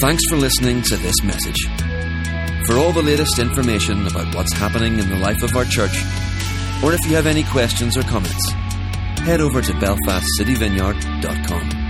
Thanks for listening to this message. For all the latest information about what's happening in the life of our church, or if you have any questions or comments, head over to belfastcityvineyard.com.